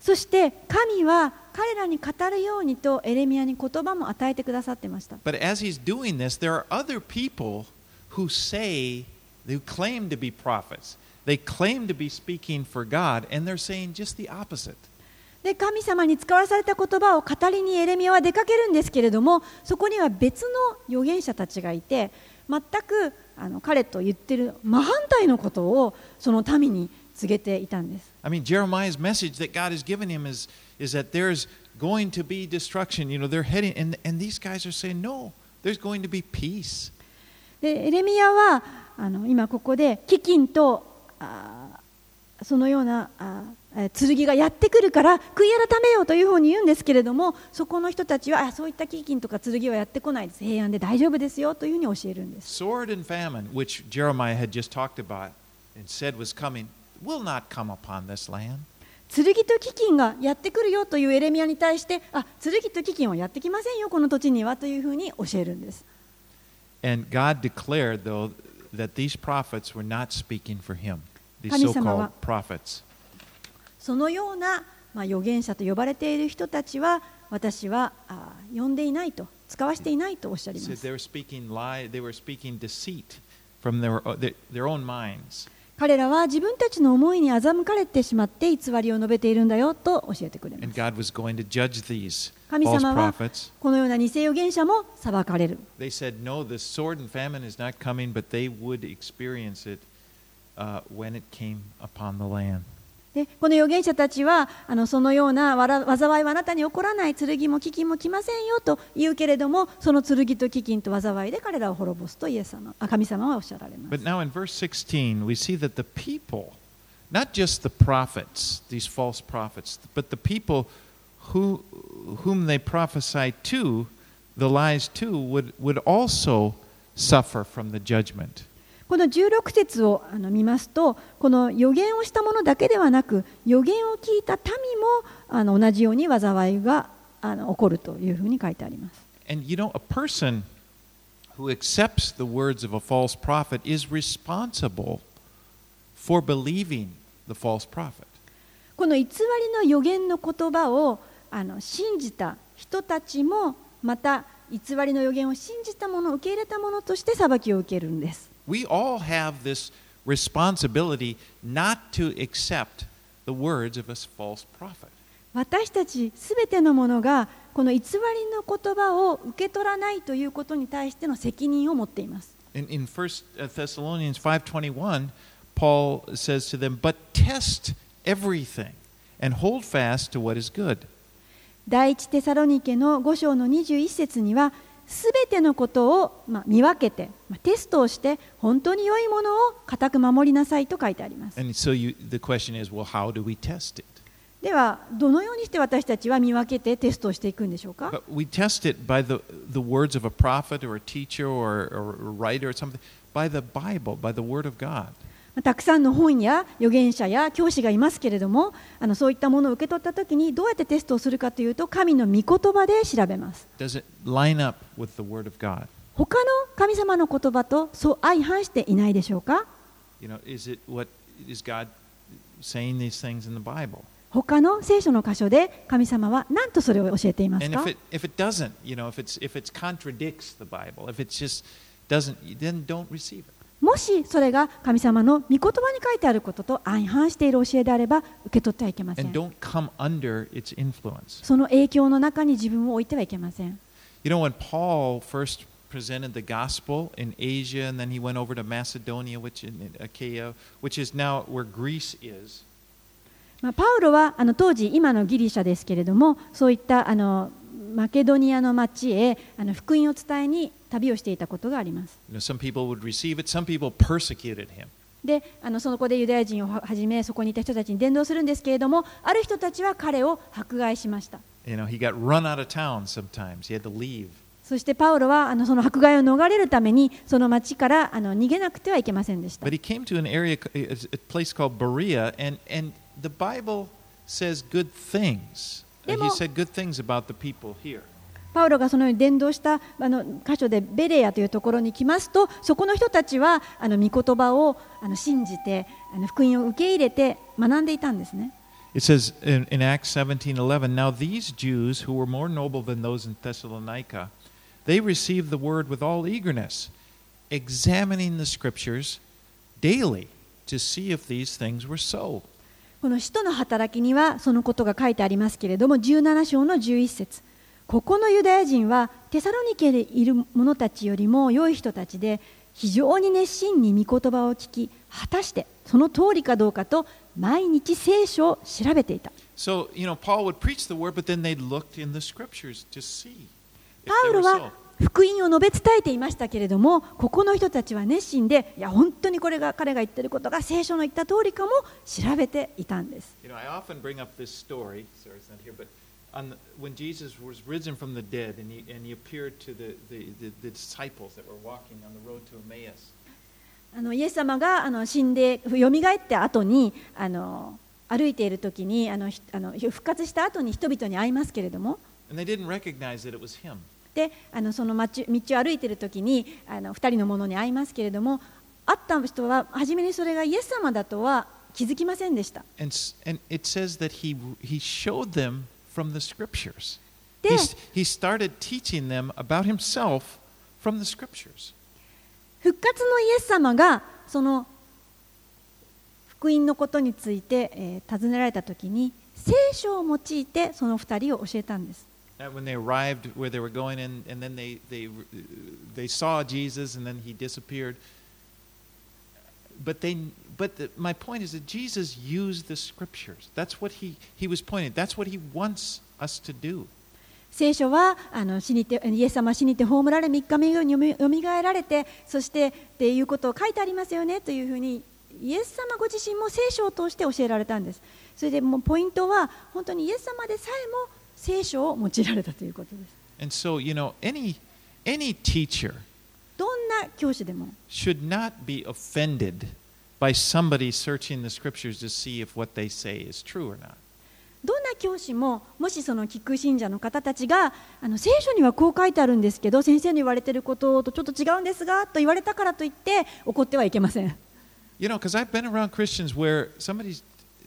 そして神は彼らに語るようにとエレミアに言葉も与えてくださってました。But as he's doing this, there are other people who say, who claim to be prophets. They claim to be speaking for God, and they're saying just the opposite. で神様に使わされた言葉を語りにエレミアは出かけるんですけれどもそこには別の預言者たちがいて全くあの彼と言ってる真反対のことをその民に告げていたんです。I mean, Jeremiah's message that God has given him is, is that there's going to be destruction. You know, they're heading, and, and these guys are saying, no, there's going to be peace. でエレミアはあの今ここで飢饉とあそのようなあ剣がやってくるから悔い改めようというふうに言うんですけれどもそこの人たちはあそういった飢饉とか剣はやってこないです平安で大丈夫ですよというふうに教えるんです。Sword and famine, which Jeremiah had just talked about and said was coming, will not 剣と飢饉がやってくるよというエレミアに対して、あ、剣と飢饉はやってきませんよ、この土地にはというふうに教えるんです。神様は、そのような、まあ、預言者と呼ばれている人たちは、私はあ呼んでいないと、使わせていないとおっしゃります。彼らは自分たちの思いに欺かれてしまって偽りを述べているんだよと教えてくれます God was going to judge these 神様は prophets. このような偽預言者も裁かれる They said, no, the sword and famine is not coming, but they would experience it uh, when it came upon the land. でこの預言者たちはあのそのようなわら災いはあなたに起こらない剣も飢饉も来ませんよと言うけれどもその剣と飢饉と災いで彼らを滅ぼすとイエス様あ神様はおっしゃられます But now in verse 16, we see that the people, not just the prophets, these false prophets, but the people who, whom they prophesied to, the lies to, would, would also suffer from the judgment. この16節をあの見ますとこの予言をした者だけではなく予言を聞いた民もあの同じように災いがあの起こるというふうに書いてあります。And you know, a person who accepts the words of a false prophet is responsible for believing the false prophet. この偽りの予言の言葉をあの信じた人たちもまた偽りの予言を信じた者受け入れた者として裁きを受けるんです。We all have this responsibility not to accept the words of a false prophet. 私たちすべての者がこの偽りの言葉を受け取らないということに対しての責任を持っています。In, in 1 Thessalonians 5.21, Paul says to them, But test everything and hold fast to what is good. 第一テサロニケの5章の21節にはすべてのことを、まあ、見分けて、まあ、テストをして本当に良いものを固く守りなさいと書いてあります。And so you, the question is, well, how do we test it? ではどのようにして私たちは見分けてテストをしていくんでしょうか we test it by the, the words of a prophet or a teacher or, or a writer or something, by the Bible, by the Word of God. たくさんの本や預言者や教師がいますけれどもあのそういったものを受け取ったときにどうやってテストをするかというと神の御言葉で調べます。他の神様の言葉とそう相反していないでしょうか？他の聖書の箇所で神様は何とか他の聖書の箇所で神様は何とそれを教えていますか？もしそれが神様の御言葉に書いてあることと相反している教えであれば受け取ってはいけません.その影響の中に自分を置いてはいけません You know, when Paul first presented the gospel in Asia, and then he went over to Macedonia, which in Achaia, which is now where Greece is. まあ、パウロはあの当時今のギリシャですけれどもそういったあのマケドニアの町へあの福音を伝えに旅をしていたことがあります。で、あのその子でユダヤ人をはじめそこにいた人たちに伝道するんですけれども、ある人たちは彼を迫害しました。そしてパウロはあのその迫害を逃れるためにその町からあの逃げなくてはいけませんでした。Uh, He Demo- said good things about the people here. パウロがそのように伝道したあの箇所でベレアというところに来ますとそこの人たちはあの御言葉をあの信じてあの福音を受け入れて学んでいたんですね It says in, in Acts 17:11, now these Jews who were more noble than those in Thessalonica, they received the word with all eagerness, examining the scriptures daily to see if these things were so. この使徒の働きにはそのことが書いてありますけれども17章の11節ここのユダヤ人はテサロニケでいる者たちよりも良い人たちで非常に熱心に御言葉を聞き果たしてその通りかどうかと毎日聖書を調べていた So, you know, Paul would preach the word, but then they looked in the scriptures to see. パウロは福音を述べ伝えていましたけれども、ここの人たちは熱心で、いや、本当にこれが彼が言ってることが聖書の言った通りかも調べていたんです。あのイエス様があの死んで、よみがえった後にあのに、歩いているときにあのあの、復活した後に人々に会いますけれども。であのその道道を歩いている時にあの2人の者に会いますけれども会った人は初めにそれがイエス様だとは気づきませんでした。And, s- and it says that he, he showed them from the scriptures. で He, s- he started teaching them about himself from the scriptures. 復活のイエス様がその福音のことについて、えー尋ねられた時に聖書を用いてその2人を教えたんです。When they arrived where they were going, and, and then they, they, they saw Jesus, and then he disappeared. But, they, but the, my point is that Jesus used the scriptures. That's what he, he was pointing. That's what he wants us to do. 聖書はあの死にてイエス様は死にて葬られ3日目によみよみがえられてそしてっていうことを書いてありますよねというふうにイエス様ご自身も聖書を通して教えられたんですそれでもうポイントは本当にイエス様でさえも聖書を用いられたということです And so, you know, any, any teacher どんな教師でも should not be offended by somebody searching the scriptures to see if what they say is true or not. どんな教師ももしその聞く信者の方たちがあの聖書にはこう書いてあるんですけど先生の言われていることとちょっと違うんですがと言われたからといって怒ってはいけません You know, because I've been around Christians where somebody's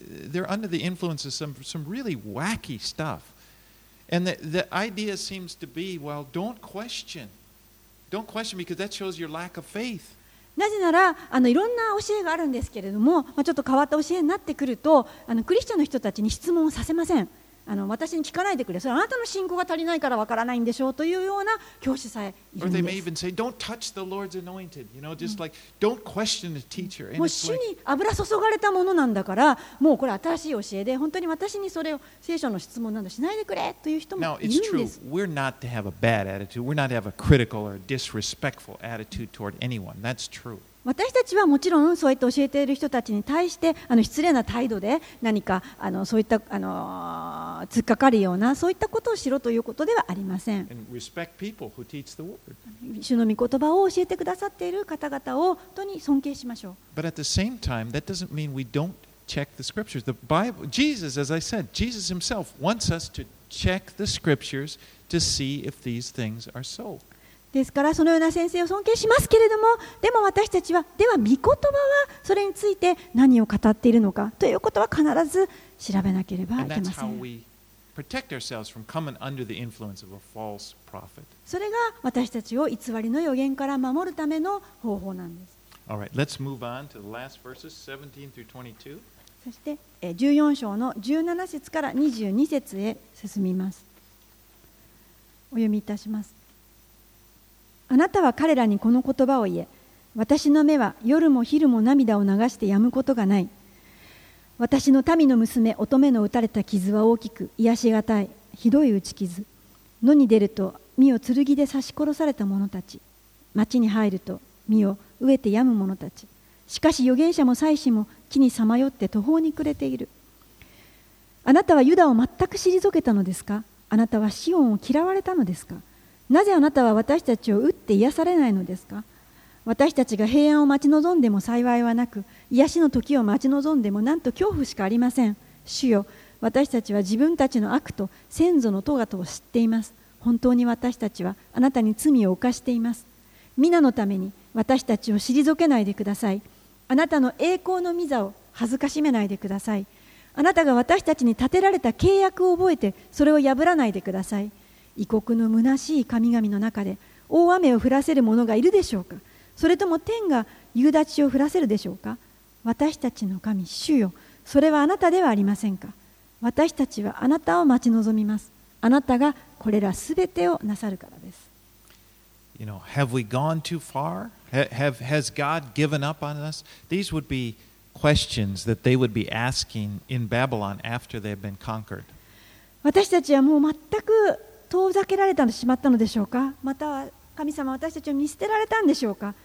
they're under the influence of some some really wacky stuff, and the the idea seems to be, well, don't question, don't question because that shows your lack of faith. なぜならあのいろんな教えがあるんですけれども、まあ、ちょっと変わった教えになってくるとあのクリスチャンの人たちに質問をさせませんあの私に聞かないでくれ、それあなたの信仰が足りないからわからないんでしょうというような教師さえい。うん、もう主に油注がれたものなんだから、もうこれ新しい教えで、本当に私にそれを聖書の質問などしないでくれという人もす。私たちはもちろんそうやって教えている人たちに対してあの失礼な態度で何かあのそういったあの突っかかるようなそういったことをしろということではありません.主の御言葉を教えてくださっている方々を本当に尊敬しましょう But at the same time, that doesn't mean we don't check the scriptures. The Bible, Jesus, as I said, Jesus himself wants us to check the scriptures to see if these things are so. ですからそのような先生を尊敬しますけれどもでも私たちはでは御言葉はそれについて何を語っているのかということは必ず調べなければいけません.それが私たちを偽りの予言から守るための方法なんです All right, let's move on to the last verses, 17 through 22. そしてえー14章の17節から22節へ進みますお読みいたしますあなたは彼らにこの言葉を言え。私の目は夜も昼も涙を流してやむことがない。私の民の娘乙女の打たれた傷は大きく癒しがたい。ひどい打ち傷。野に出ると身を剣で刺し殺された者たち。町に入ると身を飢えて病む者たち。しかし預言者も祭司も木にさまよって途方に暮れている。あなたはユダを全く退けたのですか？あなたはシオンを嫌われたのですか？なぜあなたは私たちを打って癒されないのですか？私たちが平安を待ち望んでも幸いはなく癒しの時を待ち望んでもなんと恐怖しかありません。主よ私たちは自分たちの悪と先祖の咎とを知っています。本当に私たちはあなたに罪を犯しています。皆のために私たちを退けないでください。あなたの栄光の御座を恥ずかしめないでください。あなたが私たちに立てられた契約を覚えてそれを破らないでください。異国の虚しい神々の中で大雨を降らせる者がいるでしょうかそれとも天が夕立を降らせるでしょうか私たちの神主よそれはあなたではありませんか私たちはあなたを待ち望みますあなたがこれらすべてをなさるからです You know, have we gone too far? Ha- Have, has God given up on us? These would be questions that they would be asking in Babylon after they've been conquered. 私たちはもう全く遠ざけられてしまったのでしょうかまたは神様は私たちを見捨てられたんでしょうか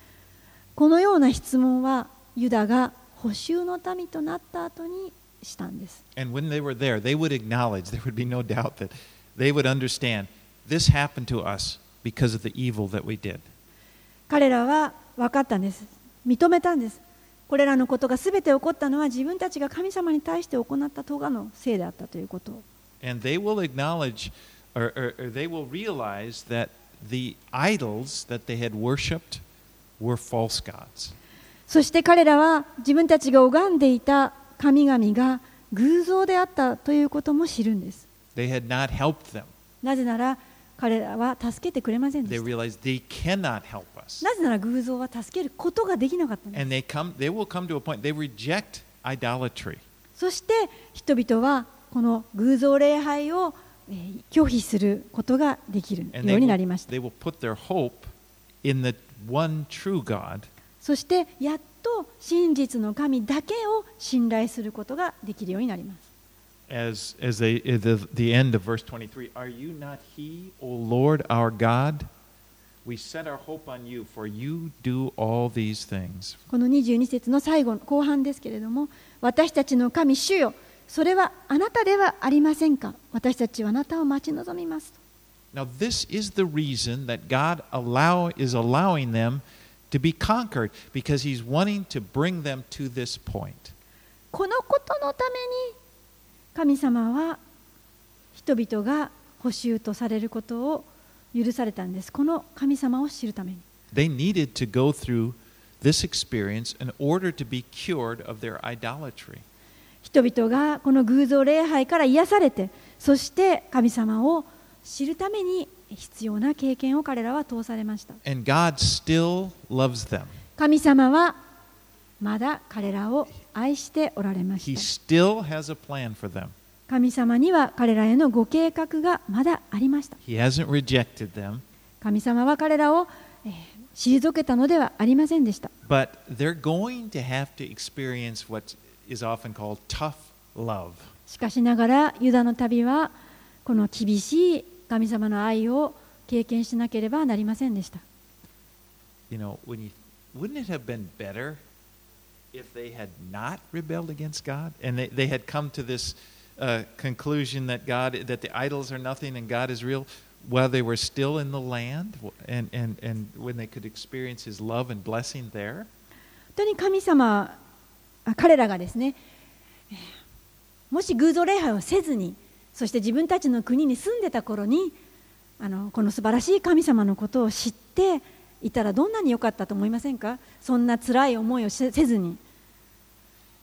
このような質問はユダが補修の民となった後にしたんです And when they were there, they would acknowledge, there would be no doubt that they would understand this happened to us because of the evil that we did. 彼らは分かったんです認めたんですこれらのことがすべて起こったのは自分たちが神様に対して行った咎のせいであったということを And they will acknowledge they will realize that the idols that they had worshipped were false gods. そして彼らは自分たちが拝んでいた神々が偶像であったということも知るんです。なぜなら彼らは助けてくれませんでした。なぜなら偶像は助けることができなかった。そして人々はこの偶像礼拝を拒否することができるようになりました。そしてやっと真実の神だけを信頼することができるようになります。この22節の最後の後半ですけれども、私たちの神、主よそれはあなたではありませんか私たちはあなたを待ち望みます Now, this is the reason that God allow, is allowing them to be conquered, because He's wanting to bring them to this point. このことのために神様は人々が補修とされることを許されたんですこの神様を知るために They needed to go through this experience in order to be cured of their idolatry. 人々がこの偶像礼拝から癒されてそして神様を知るために必要な経験を彼らは通されました。And God still loves them. 神様はまだ彼らを愛しておられました。Still has a plan for them. 神様には彼らへのご計画がまだありました。He hasn't rejected them, 神様は彼らを、えー退けたのではありませんでした。But they're going to have to experience what is often called tough love. しかしながらユダの旅はこの厳しい神様の愛を経験しなければなりませんでした You know, when you wouldn't it have been better if they had not rebelled against God and they, they had come to this uh, conclusion that God that the idols are nothing and God is real while they were still in the land and, and, and when they could experience his love and blessing there? 本当に神様あ 彼らがですねえーもし偶像礼拝をせずにそして自分たちの国に住んでた頃にあのこの素晴らしい神様のことを知っていたらどんなに良かったと思いませんか？そんな辛い思いをせせずに。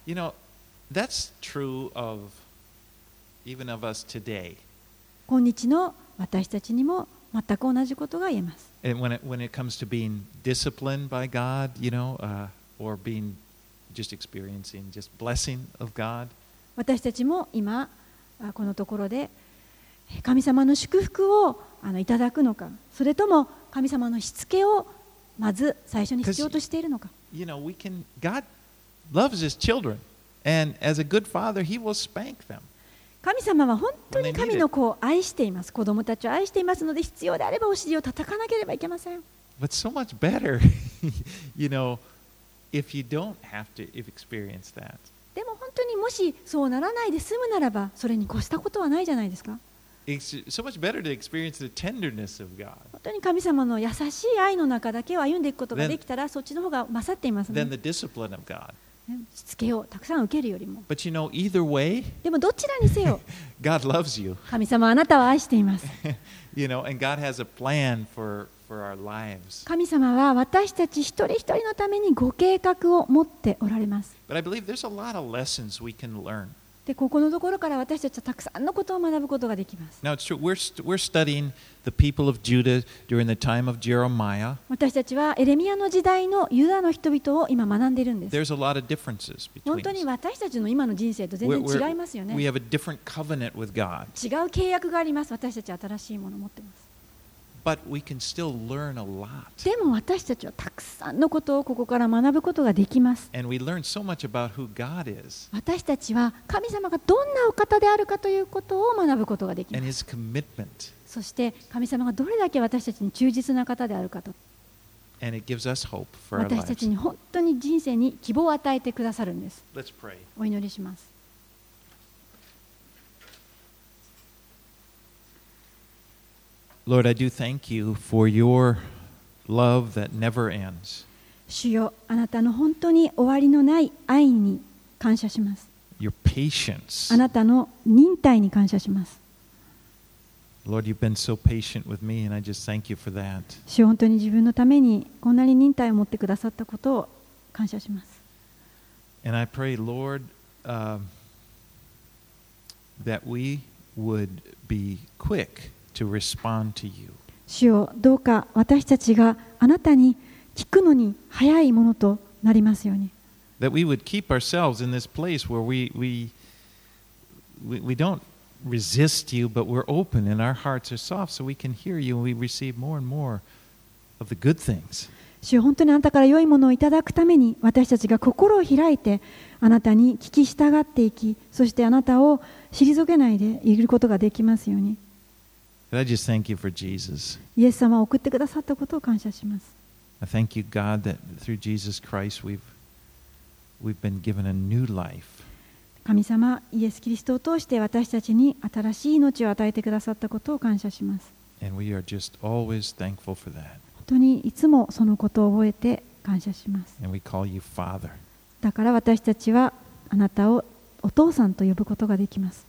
You know, that's true of even of us today. 今日の私たちにも全く同じことが言えます。And when it, when it comes to being disciplined by God, you know, uh, or being just experiencing just blessing of God, 私たちも今あこのところでえ神様の祝福をあのいただくのかそれとも神様のしつけをまず最初に必要としているのか you know, we can, God loves his children. And as a good father, he will spank them. 神様は本当に神.の子を愛しています子供たちを愛していますので必要であればお尻を叩かなければいけません But so much better, you know, if you don't have to experience that. でも本当にもしそうならないで済むならばそれに越したことはないじゃないですか本当に神様の優しい愛の中だけを歩んでいくことができたらそっちの方が勝っています。しつけをたくさん受けるよりも。*laughs* でもどちらにせよ *laughs* 神様あなたを愛しています。*laughs* 神様は私たち一人一人のためにご計画を持っておられます。で、ここのところから私たちはたくさんのことを学ぶことができます。私たちはエレミアの時代のユダの人々を今学んでいるんです。本当に私たちの今の人生と全然違いますよね。違う契約があります。私たちは新しいものを持っています。でも私たちはたくさんのことをここから学ぶことができます。And we learn so much about who God is. 私たちは神様がどんなお方であるかということを学ぶことができます。His commitment. そして神様がどれだけ私たちに忠実な方であるかと。And it gives us hope for our 私た.ちに本当に人生に希望を与えてくださるんです。Let's pray. お祈りします Lord, I do thank you for your love that never ends. 主よあなたの本当に終わりのない愛に感謝します your patience. あなたの忍耐に感謝します Lord, you've been so patient with me, and I just thank you for that. 主よ本当に自分のためにこんなに忍耐を持ってくださったことを感謝します And I pray, Lord, um, that we would be quick to respond to you. 主よどうか私たちがあなたに聞くのに早いものとなりますように That we would keep ourselves in this place where we, we, we, don't resist you, but we're open and our hearts are soft so we can hear you and we receive more and more of the good things. 主よ本当にあなたから良いものをいただくために私たちが心を開いてあなたに聞き従っていきそしてあなたを退けないでいることができますようにイエス様を送ってくださったことを感謝します。神様、イエス・キリストを通して私たちに新しい命を与えてくださったことを感謝します。本当にいつもそのことを覚えて感謝します。だから私たちはあなたをお父さんと呼ぶことができます。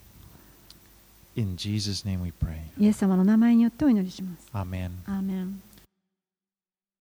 In Jesus' name we pray. イエス様の名前によってお祈りします Amen. アーメン